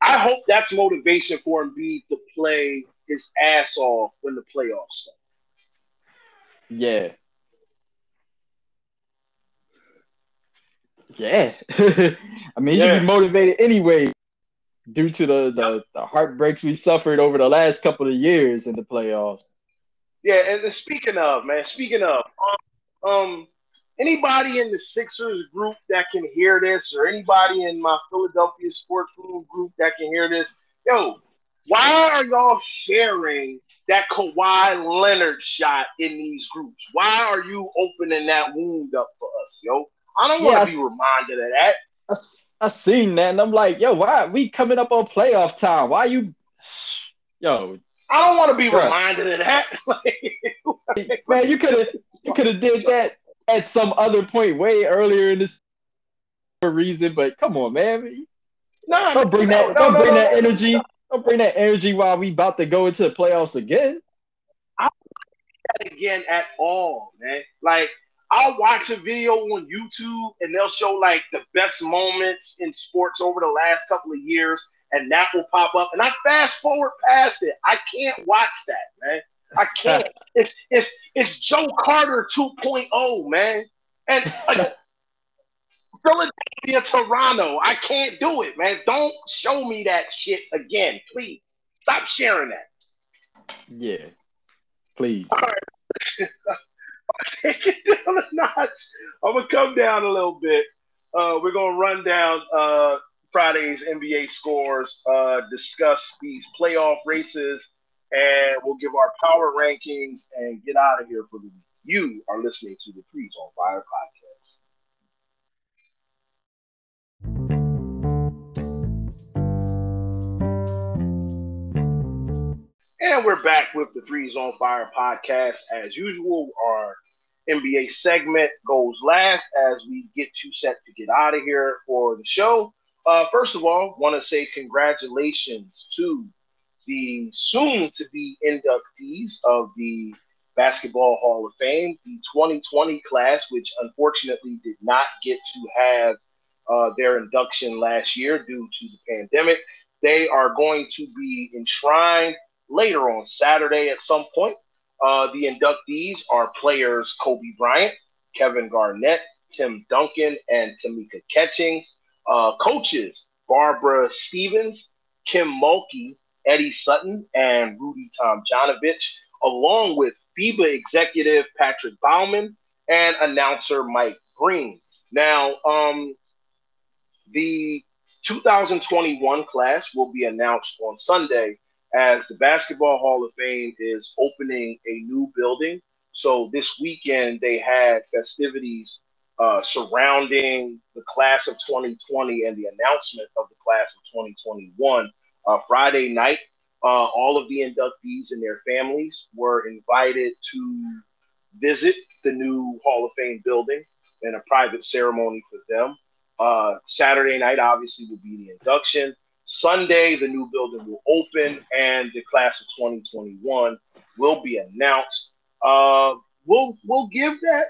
A: I hope that's motivation for Embiid to play his ass off when the playoffs start.
B: Yeah. Yeah. I mean, he yeah. should be motivated anyway. due to the, the, the heartbreaks we suffered over the last couple of years in the playoffs.
A: Yeah, and speaking of man, speaking of, um, um, anybody in the Sixers group that can hear this, or anybody in my Philadelphia sports room group that can hear this, yo, why are y'all sharing that Kawhi Leonard shot in these groups? Why are you opening that wound up for us, yo? I don't want to be reminded of that.
B: I, I seen that, and I'm like, yo, why we coming up on playoff time? Why you, yo?
A: I don't want to be bro. reminded of that.
B: Man, you could have you could have did that at some other point way earlier in this for a reason, but come on, man. No, don't bring no, that. No, don't no, bring that energy. Don't bring that energy while we about to go into the playoffs again.
A: I don't that again at all, man. Like I'll watch a video on YouTube and they'll show like the best moments in sports over the last couple of years, and that will pop up. And I fast forward past it. I can't watch that, man. I can't. it's it's it's Joe Carter 2.0, man. And like, Philadelphia, Toronto. I can't do it, man. Don't show me that shit again, please. Stop sharing that.
B: Yeah, please.
A: All right. take it down a notch. I'm gonna come down a little bit. Uh, we're gonna run down uh, Friday's NBA scores, uh, discuss these playoff races, and we'll give our power rankings and get out of here for the week. You are listening to the Threes on Fire podcast. And we're back with the Threes on Fire podcast. As usual, our NBA segment goes last as we get you set to get out of here for the show. Uh, first of all, want to say congratulations to the soon to be inductees of the Basketball Hall of Fame, the 2020 class, which unfortunately did not get to have uh, their induction last year due to the pandemic. They are going to be enshrined later on Saturday at some point. Uh, the inductees are players Kobe Bryant, Kevin Garnett, Tim Duncan, and Tamika Catchings. Uh, coaches Barbara Stevens, Kim Mulkey, Eddie Sutton, and Rudy Tomjanovich, along with FIBA executive Patrick Baumann and announcer Mike Green. Now, um, the 2021 class will be announced on Sunday as the Basketball Hall of Fame is opening a new building. So this weekend they had festivities uh, surrounding the class of 2020 and the announcement of the class of 2021. Uh, Friday night, uh, all of the inductees and their families were invited to visit the new Hall of Fame building and a private ceremony for them. Uh, Saturday night, obviously, will be the induction. Sunday, the new building will open and the class of 2021 will be announced. Uh, we'll we'll give that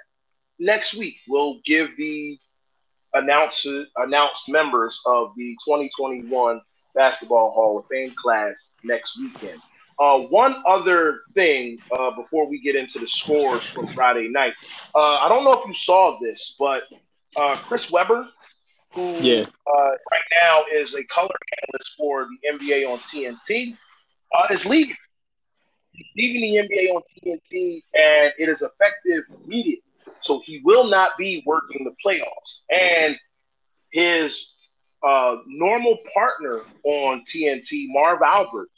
A: next week. We'll give the announced announced members of the 2021 Basketball Hall of Fame class next weekend. Uh, one other thing uh, before we get into the scores from Friday night. Uh, I don't know if you saw this, but uh, Chris Webber who yeah. uh, right now is a color analyst for the NBA on TNT, uh, is leaving. He's leaving the NBA on TNT, and it is effective immediately. So he will not be working the playoffs. And his uh, normal partner on TNT, Marv Albert,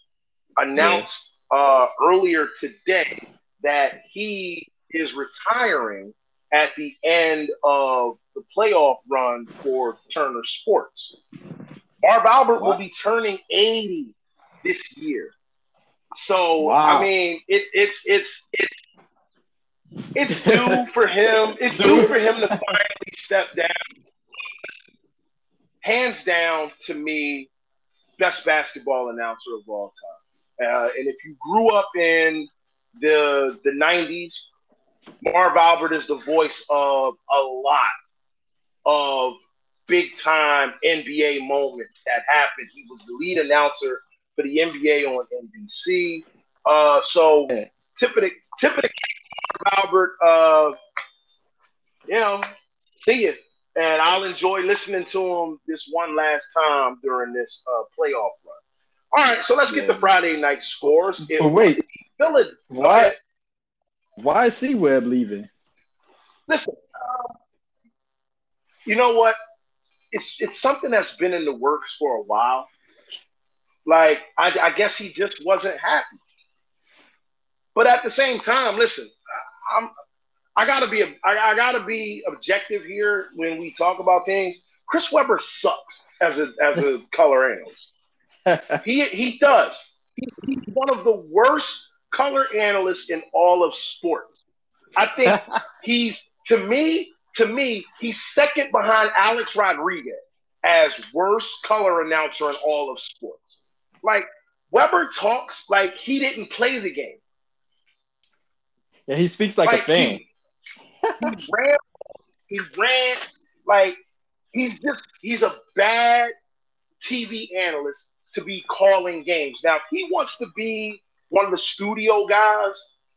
A: announced yeah. uh, earlier today that he is retiring at the end of the playoff run for Turner Sports. Marv Albert what? will be turning 80 this year. So wow. I mean, it, it's it's it's it's due for him. It's due for him to finally step down. Hands down, to me, best basketball announcer of all time. Uh, and if you grew up in the the '90s, Marv Albert is the voice of a lot of big time NBA moments that happened. He was the lead announcer for the NBA on NBC. Uh, so tip of the tip of the Albert. Uh, you know, see you. and I'll enjoy listening to him this one last time during this uh, playoff run. All right, so let's get the Friday night scores.
B: It, but wait,
A: Philly,
B: why? Why is C Web leaving?
A: Listen, um, you know what? It's it's something that's been in the works for a while. Like I, I guess he just wasn't happy. But at the same time, listen, I'm I gotta be I, I gotta be objective here when we talk about things. Chris Webber sucks as a as a color analyst. he he does. He, he's one of the worst color analysts in all of sports. I think he's to me to me he's second behind Alex Rodriguez as worst color announcer in all of sports. Like Webber talks like he didn't play the game.
B: Yeah, he speaks like, like a fan.
A: He, he ran, he ran like he's just he's a bad TV analyst to be calling games. Now, if he wants to be one of the studio guys,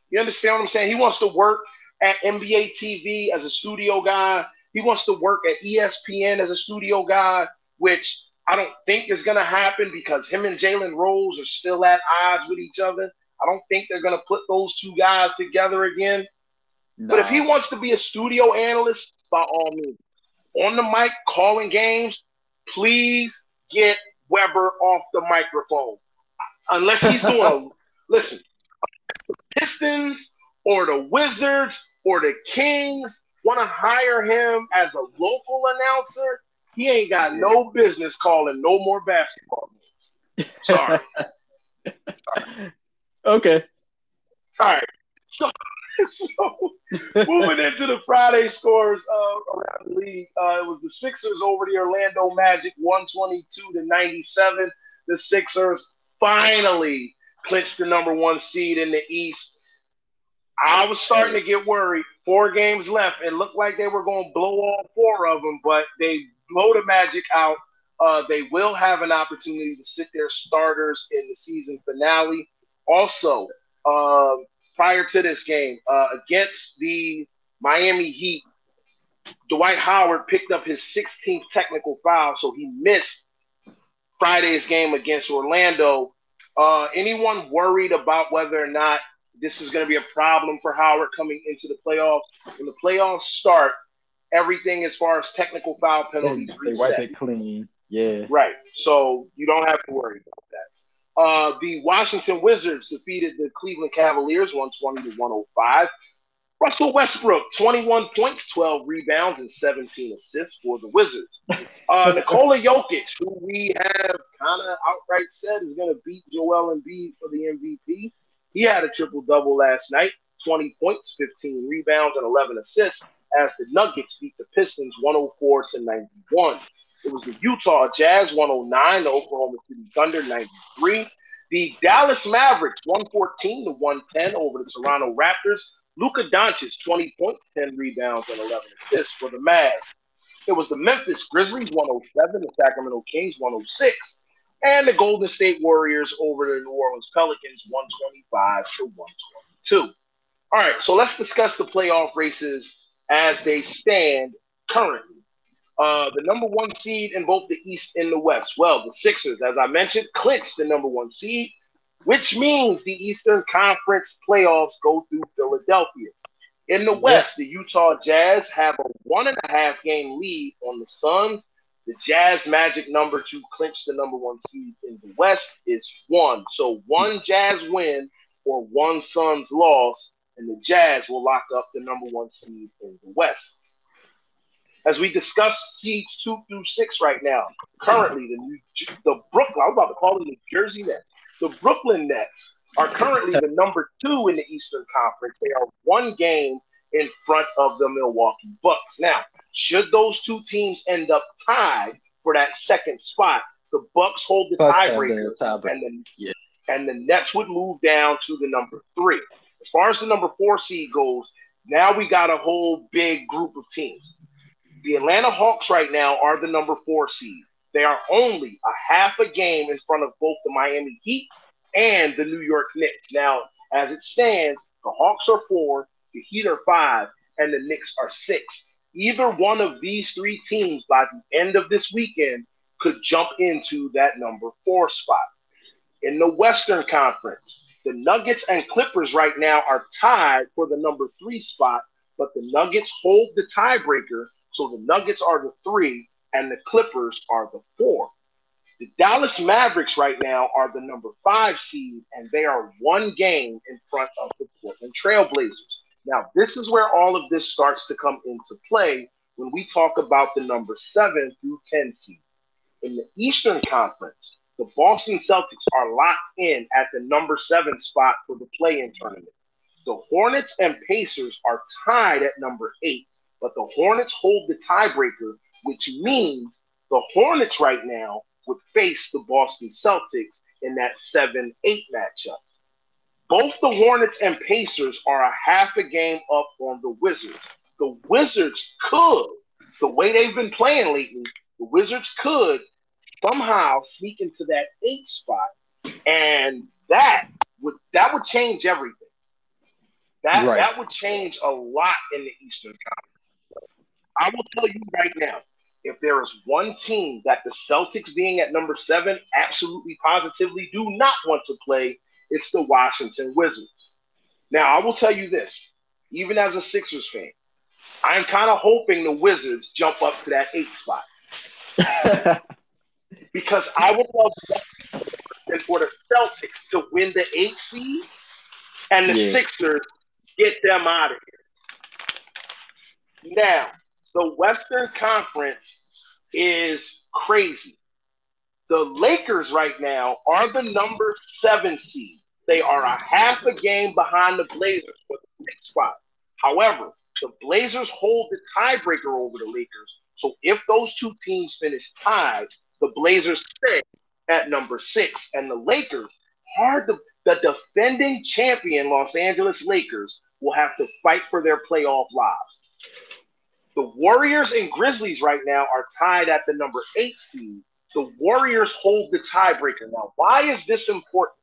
A: you understand what I'm saying? He wants to work at NBA TV as a studio guy. He wants to work at ESPN as a studio guy, which I don't think is going to happen because him and Jalen Rose are still at odds with each other. I don't think they're going to put those two guys together again. But if he wants to be a studio analyst, by all means, on the mic calling games, please get Webber off the microphone. Unless he's doing, listen, the Pistons or the Wizards or the Kings want to hire him as a local announcer, he ain't got no business calling no more basketball games. Sorry.
B: Sorry. Okay.
A: All right. So so moving into the Friday scores uh, around the league, uh, it was the Sixers over the Orlando Magic, 122 to 97. The Sixers finally clinched the number one seed in the East. I was starting to get worried. Four games left. It looked like they were going to blow all four of them, but they blow the Magic out. Uh, they will have an opportunity to sit their starters in the season finale. Also, uh, prior to this game uh, against the Miami Heat, Dwight Howard picked up his 16th technical foul, so he missed Friday's game against Orlando. Uh, anyone worried about whether or not this is going to be a problem for Howard coming into the playoffs? When the playoffs start, everything as far as technical foul penalties,
B: they wipe it clean. Yeah,
A: right. So you don't have to worry about that. Uh, the Washington Wizards defeated the Cleveland Cavaliers 120 to 105. Russell Westbrook, 21 points, 12 rebounds, and 17 assists for the Wizards. Uh, Nikola Jokic, who we have kind of outright said is going to beat Joel Embiid for the MVP, he had a triple double last night 20 points, 15 rebounds, and 11 assists as the Nuggets beat the Pistons 104 to 91. It was the Utah Jazz 109, the Oklahoma City Thunder 93. The Dallas Mavericks 114 to 110 over the Toronto Raptors. Luka Doncic 20 points, 10 rebounds, and 11 assists for the Mavs. It was the Memphis Grizzlies 107, the Sacramento Kings 106, and the Golden State Warriors over the New Orleans Pelicans 125 to 122. All right, so let's discuss the playoff races as they stand currently. Uh, the number one seed in both the East and the West. Well, the Sixers, as I mentioned, clinched the number one seed, which means the Eastern Conference playoffs go through Philadelphia. In the West, the Utah Jazz have a one and a half game lead on the Suns. The Jazz Magic number to clinch the number one seed in the West is one. So one Jazz win or one Suns loss, and the Jazz will lock up the number one seed in the West as we discuss seeds two through six right now. Currently, the New, the Brooklyn, I'm about to call them the Jersey Nets. The Brooklyn Nets are currently the number two in the Eastern Conference. They are one game in front of the Milwaukee Bucks. Now, should those two teams end up tied for that second spot, the Bucks hold the tiebreaker, and the yeah. and the Nets would move down to the number three. As far as the number four seed goes, now we got a whole big group of teams. The Atlanta Hawks right now are the number four seed. They are only a half a game in front of both the Miami Heat and the New York Knicks. Now, as it stands, the Hawks are four, the Heat are five, and the Knicks are six. Either one of these three teams by the end of this weekend could jump into that number four spot. In the Western Conference, the Nuggets and Clippers right now are tied for the number three spot, but the Nuggets hold the tiebreaker. So the Nuggets are the three and the Clippers are the four. The Dallas Mavericks right now are the number five seed, and they are one game in front of the Portland Trailblazers. Now, this is where all of this starts to come into play when we talk about the number seven through 10 seed. In the Eastern Conference, the Boston Celtics are locked in at the number seven spot for the play in tournament. The Hornets and Pacers are tied at number eight, but the Hornets hold the tiebreaker, which means the Hornets right now would face the Boston Celtics in that 7 8 matchup. Both the Hornets and Pacers are a half a game up on the Wizards. The Wizards could, the way they've been playing lately, the Wizards could somehow sneak into that eight spot, and that would that would change everything. That right. that would change a lot in the Eastern Conference. I will tell you right now, if there is one team that the Celtics being at number seven absolutely positively do not want to play, it's the Washington Wizards. Now, I will tell you this, even as a Sixers fan, I'm kind of hoping the Wizards jump up to that eight spot. because I would love for the Celtics to win the eight seed and the yeah. Sixers get them out of here. Now, the Western Conference is crazy. The Lakers right now are the number seven seed. They are a half a game behind the Blazers for the next spot. However, the Blazers hold the tiebreaker over the Lakers. So if those two teams finish tied, the Blazers stay at number six. And the Lakers the, the defending champion Los Angeles Lakers will have to fight for their playoff lives. The Warriors and Grizzlies right now are tied at the number eight seed. The Warriors hold the tiebreaker. Now, why is this important?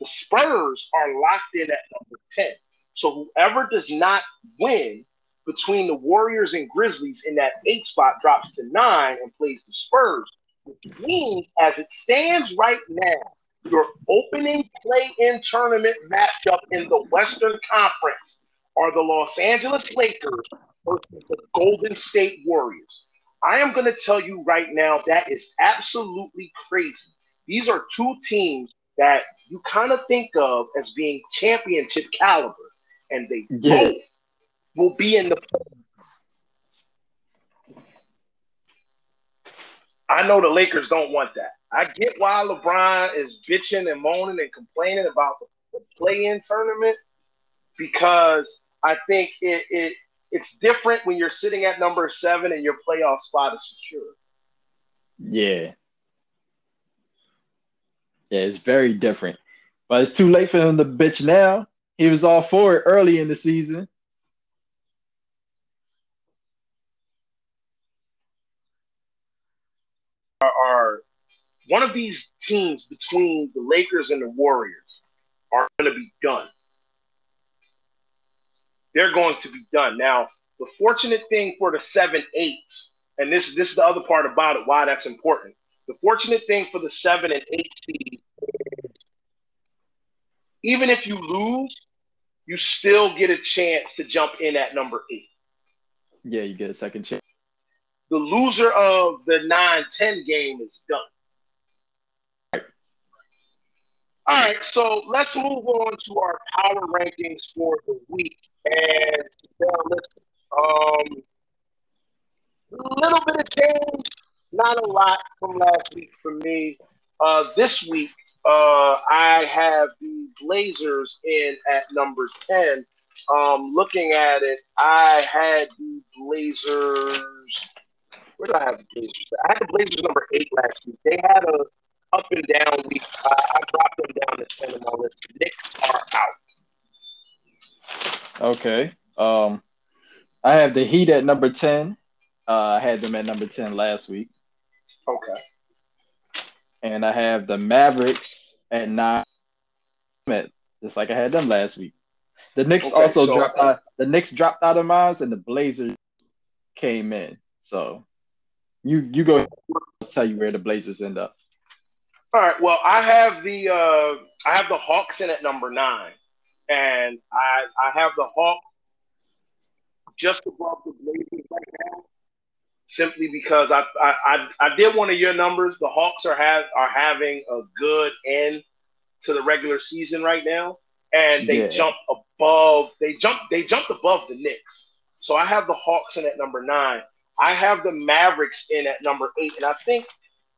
A: The Spurs are locked in at number 10. So whoever does not win between the Warriors and Grizzlies in that eight spot drops to nine and plays the Spurs, which means as it stands right now, your opening play in tournament matchup in the Western Conference are the Los Angeles Lakers versus the Golden State Warriors. I am going to tell you right now that is absolutely crazy. These are two teams that you kind of think of as being championship caliber, and they both will be in the. I know the Lakers don't want that. I get why LeBron is bitching and moaning and complaining about the play-in tournament because I think it, it it's different when you're sitting at number seven and your playoff spot is secure.
B: Yeah. Yeah, it's very different. But it's too late for him to bitch now. He was all for it early in the season.
A: Are, one of these teams between the Lakers and the Warriors are going to be done they're going to be done. Now, the fortunate thing for the seven eights, and this this is the other part about it, why that's important. The fortunate thing for the seven and eight seed, even if you lose, you still get a chance to jump in at number eight.
B: Yeah, you get a second chance.
A: The loser of the 9-10 game is done. All right, so let's move on to our power rankings for the week. And listen, um, a little bit of change, not a lot from last week for me. Uh, this week, uh, I have the Blazers in at number 10. Um, looking at it, I had the Blazers. Where do I have the Blazers? I had the Blazers number eight last week. They had a up and down week. Uh, I dropped them down to 10 on my list. The Knicks are out.
B: Okay. Um, I have the Heat at number 10. Uh, I had them at number 10 last week.
A: Okay.
B: And I have the Mavericks at nine, just like I had them last week. The Knicks okay, also so, dropped out. The Knicks dropped out of mine, and the Blazers came in. So you you go I'll tell you where the Blazers end up.
A: All right. Well, I have the uh, I have the Hawks in at number nine, and I I have the Hawks just above the Blazers right now, simply because I I I, I did one of your numbers. The Hawks are have are having a good end to the regular season right now, and they
B: Yeah.
A: jumped above. They jumped. They jumped above the Knicks. So I have the Hawks in at number nine. I have the Mavericks in at number eight, and I think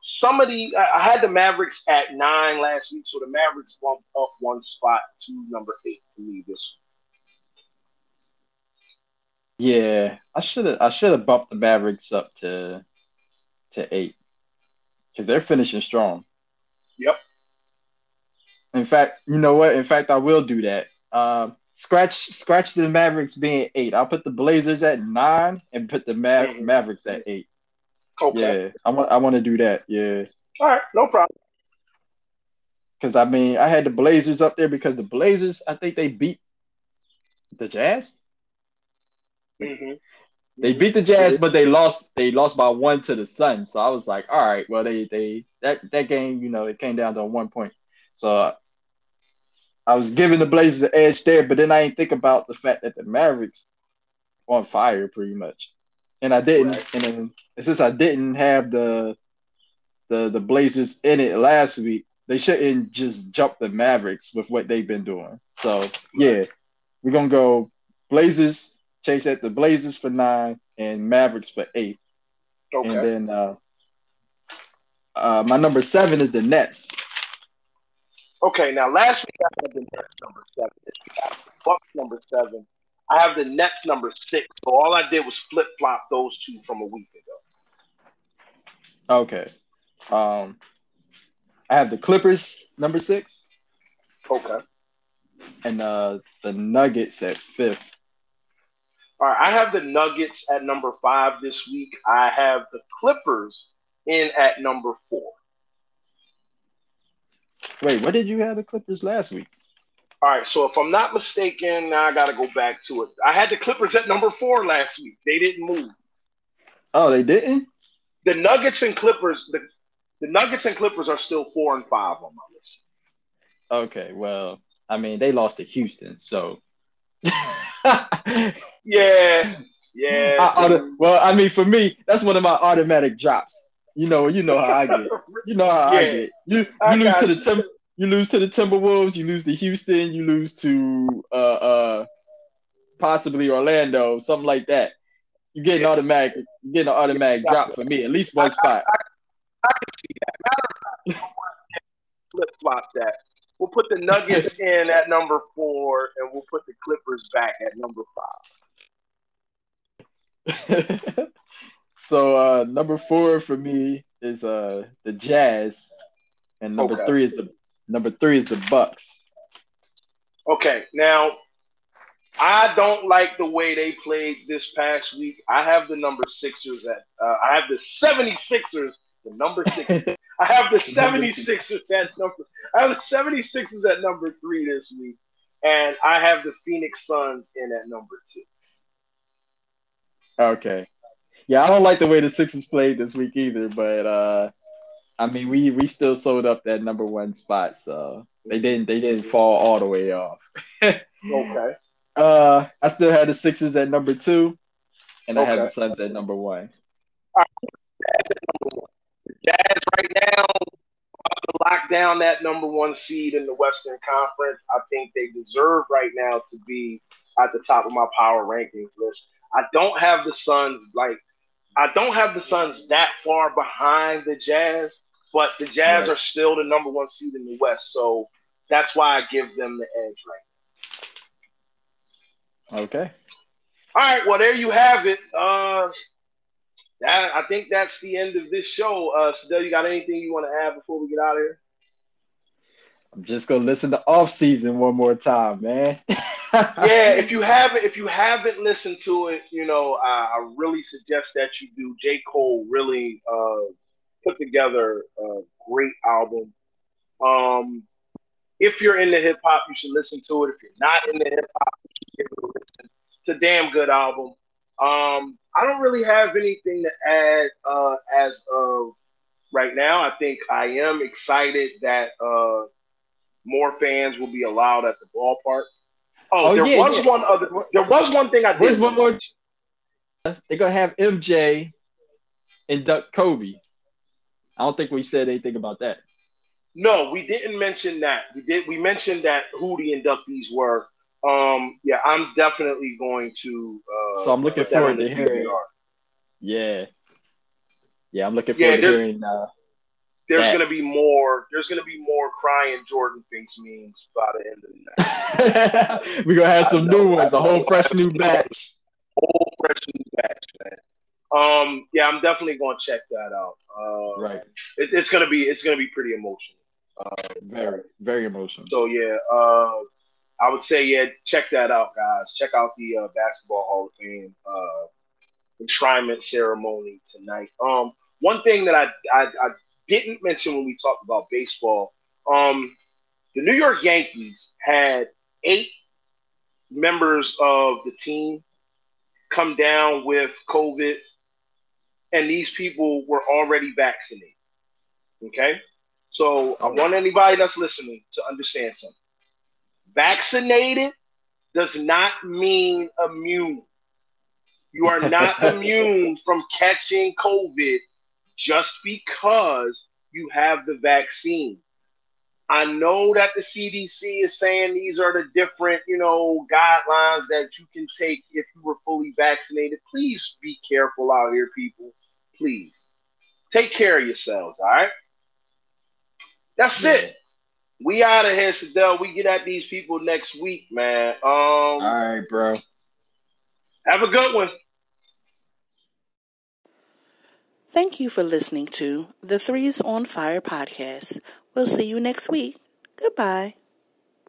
A: some of the I had the Mavericks at nine last week, so the Mavericks bumped up one spot to number eight for me this.
B: Yeah, I should have I should have bumped the Mavericks up to to eight because they're finishing strong.
A: Yep.
B: In fact, you know what? In fact, I will do that. Um, scratch scratch the Mavericks being eight. I'll put the Blazers at nine and put the Ma-
A: Mhm.
B: Mavericks at eight.
A: Okay.
B: Yeah, I want I want to do that. Yeah,
A: All right. No problem.
B: because I mean I had the Blazers up there because the Blazers I think they beat the Jazz.
A: hmm
B: They beat the Jazz, but they lost. They lost by one to the Suns. So I was like, all right, well, they they that that game, you know, it came down to one point. So I was giving the Blazers the edge there, but then I didn't think about the fact that the Mavericks on fire pretty much, and I didn't.
A: Right.
B: And then since I didn't have the the the Blazers in it last week, they shouldn't just jump the Mavericks with what they've been doing. So yeah, we're gonna go Blazers. Change that to Blazers for nine and Mavericks for eight.
A: Okay.
B: And then uh, uh, my number seven is the Nets.
A: Okay, now last week I had the Nets number seven. This week I have the Bucks number seven. I have the Nets number six. So all I did was flip flop those two from a week ago.
B: Okay. Um, I have the Clippers number six
A: Okay.
B: and uh, the Nuggets at fifth.
A: All right. I have the Nuggets at number five this week. I have the Clippers in at number four.
B: Wait, what did you have the Clippers last week?
A: All right. So if I'm not mistaken, now I got to go back to it. I had the Clippers at number four last week. They didn't move.
B: Oh, they didn't.
A: The Nuggets and Clippers, the, the Nuggets and Clippers are still four and five on my list.
B: Okay, well, I mean, they lost to Houston, so.
A: Yeah. Yeah.
B: I auto- well, I mean, for me, that's one of my automatic drops. You know, you know how I get. You know how I get. You you
A: I
B: lose to the. Tim, you lose to the Timberwolves, you lose to Houston, you lose to uh uh possibly Orlando, something like that. You get an automatic, you get an automatic drop for me, at least one spot.
A: I can see that. Matter of fact, flip flop that. We'll put the Nuggets in at number four, and we'll put the Clippers back at number five.
B: so uh number four for me is uh the Jazz, and number
A: Okay.
B: three is the number three is the Bucks.
A: Okay, now I don't like the way they played this past week. I have the number Sixers at. Uh, I have the 76ers, the number six. I have the
B: The number
A: 76ers at number. I have the 76ers at number three this week, and I have the Phoenix Suns in at number two.
B: Okay. Yeah, I don't like the way the Sixers played this week either, but uh I mean we we still sold up that number one spot, so they didn't they didn't fall all the way off.
A: Okay.
B: Uh I still had the Sixers at number two, and I had the
A: Okay.
B: Suns at number one.
A: Jazz right now lock down that number one seed in the Western Conference. I think they deserve right now to be at the top of my power rankings list. I don't have the Suns like I don't have the Suns that far behind the Jazz, but the Jazz
B: Right.
A: are still the number one seed in the West, so that's why I give them the edge right.
B: Okay.
A: All right, well there you have it. Uh, that I think that's the end of this show. Uh, Sadell, you got anything you want to add before we get out of here?
B: I'm just gonna listen to off season one more time, man.
A: yeah, if you haven't if you haven't listened to it, you know, I, I really suggest that you do. J. Cole really uh, put together a great album. Um, if you're into hip hop, you should listen to it. If you're not into hip hop, you should give it a listen. It's a damn good album. Um, I don't really have anything to add uh, as of right now. I think I am excited that uh, more fans will be allowed at the ballpark. Oh, oh there yeah, was yeah. one other. There was one thing I did. Where's one more?
B: They're gonna have MJ induct Kobe. I don't think we said anything about that.
A: No, we didn't mention that. We did. We mentioned that who the inductees were. Um, yeah, I'm definitely going to. Uh,
B: so I'm looking forward to hearing. Yeah, yeah, I'm looking forward yeah, to hearing. Uh,
A: there's that. gonna be more. There's gonna be more crying Jordan thinks memes by the end of the
B: night. We're gonna have some new ones, a whole fresh new batch.
A: Whole fresh new batch, man. Um, yeah, I'm definitely gonna check that out. Uh,
B: right.
A: It, it's gonna be it's gonna be pretty emotional.
B: Uh, very very emotional.
A: So yeah, uh, I would say yeah, check that out, guys. Check out the uh, Basketball Hall of Fame uh, enshrinement ceremony tonight. Um, one thing that I, I, I didn't mention when we talked about baseball, um, the New York Yankees had eight members of the team come down with COVID, and these people were already vaccinated. Okay, so I want anybody that's listening to understand something. Vaccinated does not mean immune. You are not immune from catching COVID just because you have the vaccine. I know that the CDC is saying these are the different, you know, guidelines that you can take if you were fully vaccinated. Please be careful out here, people. Please take care of yourselves. All right. That's yeah. it. We out of here, Sadell. We get at these people next week, man. Um, All
B: right, bro.
A: Have a good one.
C: Thank you for listening to the Threes on Fire podcast. We'll see you next week. Goodbye.